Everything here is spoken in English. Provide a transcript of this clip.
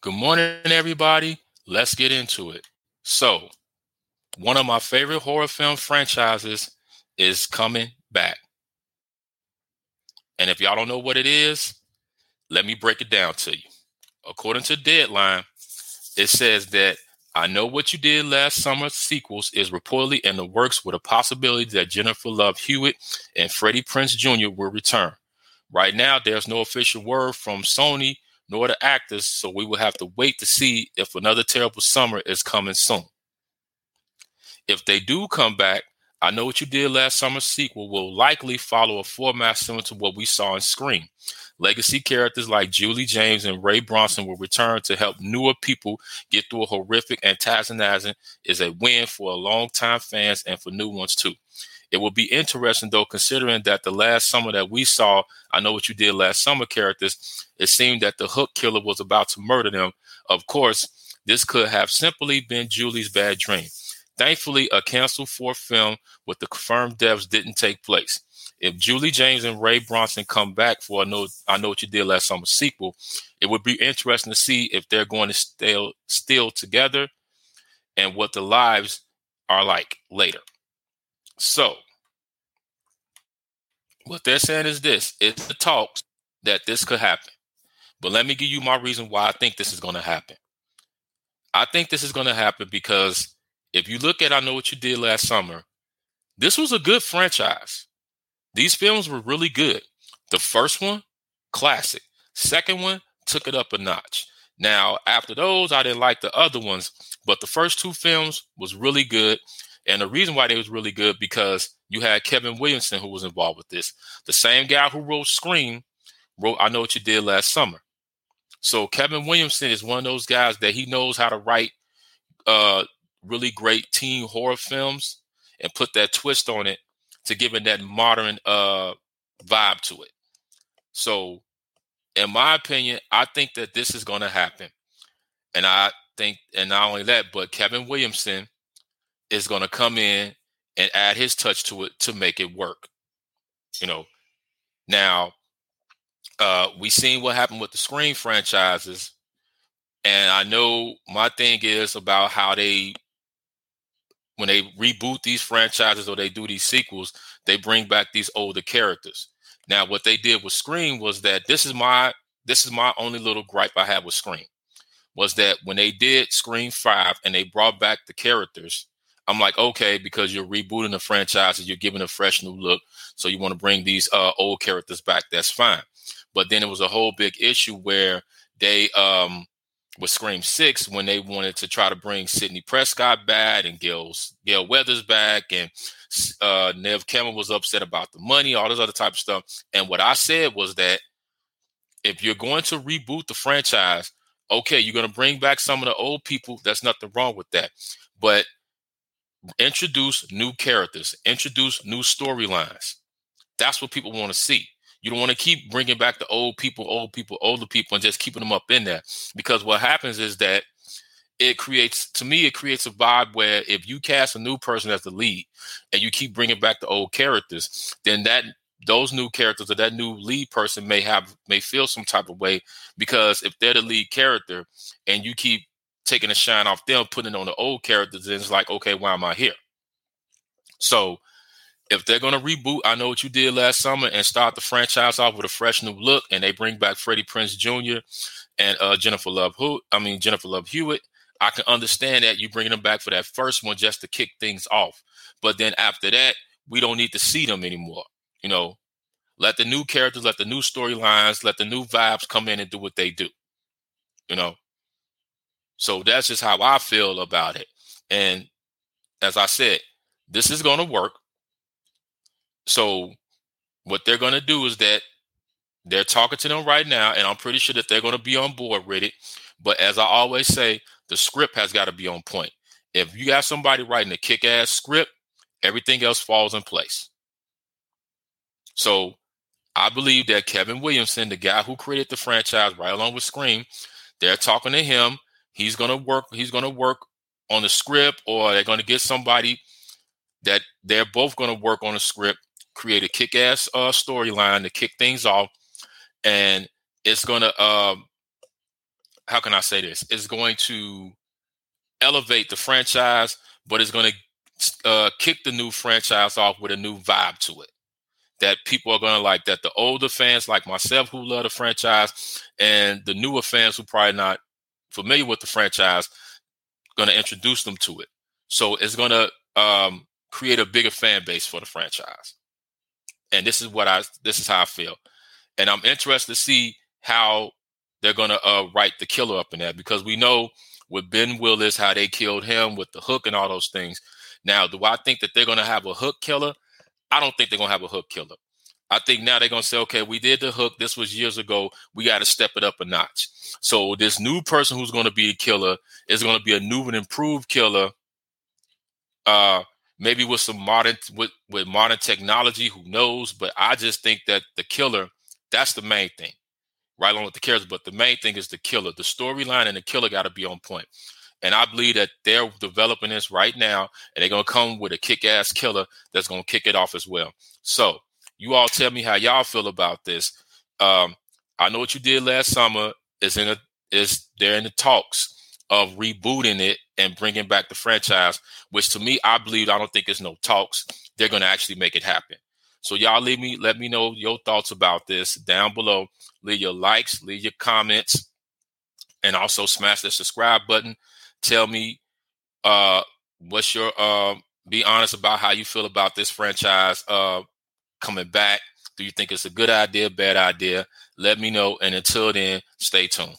Good morning, everybody. Let's get into it. So, one of my favorite horror film franchises is coming back. And if y'all don't know what it is, let me break it down to you. According to Deadline, it says that I Know What You Did Last Summer sequels is reportedly in the works with a possibility that Jennifer Love Hewitt and Freddie Prinze Jr. will return. Right now, there's no official word from Sony nor the actors, so we will have to wait to see if another terrible summer is coming soon. If they do come back, I Know What You Did Last Summer sequel will likely follow a format similar to what we saw in Scream. Legacy characters like Julie James and Ray Bronson will return to help newer people get through a horrific antagonizing is a win for a long-time fans and for new ones too. It will be interesting though, considering that the last summer that we saw, I know what you did last summer characters, it seemed that the hook killer was about to murder them. Of course, this could have simply been Julie's bad dream. Thankfully, a canceled fourth film with the confirmed deaths didn't take place. If Julie James and Ray Bronson come back for I know I know what you did last summer sequel, it would be interesting to see if they're going to still still together and what the lives are like later. So, what they're saying is this it's the talks that this could happen. But let me give you my reason why I think this is going to happen. I think this is going to happen because if you look at I Know What You Did Last Summer, this was a good franchise. These films were really good. The first one, classic. Second one, took it up a notch. Now, after those, I didn't like the other ones, but the first two films was really good. And the reason why they was really good because you had Kevin Williamson who was involved with this. The same guy who wrote Scream wrote I Know What You Did Last Summer. So Kevin Williamson is one of those guys that he knows how to write uh, really great teen horror films and put that twist on it to give it that modern uh, vibe to it. So, in my opinion, I think that this is going to happen. And I think, and not only that, but Kevin Williamson is going to come in and add his touch to it to make it work. You know, now uh, we seen what happened with the Scream franchises, and I know my thing is about how they when they reboot these franchises or they do these sequels, they bring back these older characters. Now, what they did with Scream was that this is my this is my only little gripe I had with Scream was that when they did Scream Five and they brought back the characters, I'm like, okay, because you're rebooting the franchises, you're giving a fresh new look, so you want to bring these uh, old characters back. That's fine. But then it was a whole big issue where they um with Scream Six when they wanted to try to bring Sidney Prescott back and Gale's Gale Weathers back and uh, Neve Campbell was upset about the money, all this other type of stuff. And what I said was that if you're going to reboot the franchise, okay, you're going to bring back some of the old people. That's nothing wrong with that. But introduce new characters, introduce new storylines. That's what people want to see. You don't want to keep bringing back the old people, old people, older people, and just keeping them up in there. Because what happens is that it creates, to me, it creates a vibe where if you cast a new person as the lead and you keep bringing back the old characters, then that those new characters or that new lead person may have may feel some type of way because if they're the lead character and you keep taking a shine off them, putting on the old characters, And it's like, okay, why am I here? So if they're going to reboot, I know what you did last summer and start the franchise off with a fresh new look, and they bring back Freddie Prinze Jr. and uh, Jennifer Love Who, I mean Jennifer Love Hewitt. I can understand that you bringing them back for that first one just to kick things off, but then after that, we don't need to see them anymore. You know, let the new characters, let the new storylines, let the new vibes come in and do what they do. You know, so that's just how I feel about it. And as I said, this is going to work. So what they're going to do is that they're talking to them right now, and I'm pretty sure that they're going to be on board with it. But as I always say, the script has got to be on point. If you got somebody writing a kick ass script, everything else falls in place. So I believe that Kevin Williamson, the guy who created the franchise right along with Scream, they're talking to him. He's gonna work, he's gonna work on the script, or they're gonna get somebody that they're both gonna work on the script create a kick-ass uh, storyline to kick things off, and it's gonna um, how can I say this? It's going to elevate the franchise, but it's going to uh, kick the new franchise off with a new vibe to it that people are going to like. That the older fans like myself who love the franchise, and the newer fans who probably not familiar with the franchise, going to introduce them to it. So it's going to um, create a bigger fan base for the franchise. And this is what I this is how I feel. And I'm interested to see how they're going to uh, write the killer up in that because we know with Ben Willis how they killed him with the hook and all those things. Now, do I think that they're going to have a hook killer? I don't think they're going to have a hook killer. I think now they're going to say, okay, we did the hook. This was years ago. We got to step it up a notch. So this new person who's going to be a killer is going to be a new and improved killer. Uh, maybe with some modern with with modern technology. Who knows? But I just think that the killer that's the main thing, right along with the characters. But the main thing is the killer. The storyline and the killer got to be on point. And I believe that they're developing this right now, and they're gonna come with a kick-ass killer that's gonna kick it off as well. So you all tell me how y'all feel about this. Um, I know what you did last summer is in a is they're in the talks of rebooting it and bringing back the franchise, which to me, I believe I don't think it's no talks. They're going to actually make it happen. So y'all leave me, let me know your thoughts about this down below. Leave your likes, leave your comments, and also smash the subscribe button. Tell me uh what's your uh be honest about how you feel about this franchise uh coming back. Do you think it's a good idea, bad idea? Let me know. And until then, stay tuned.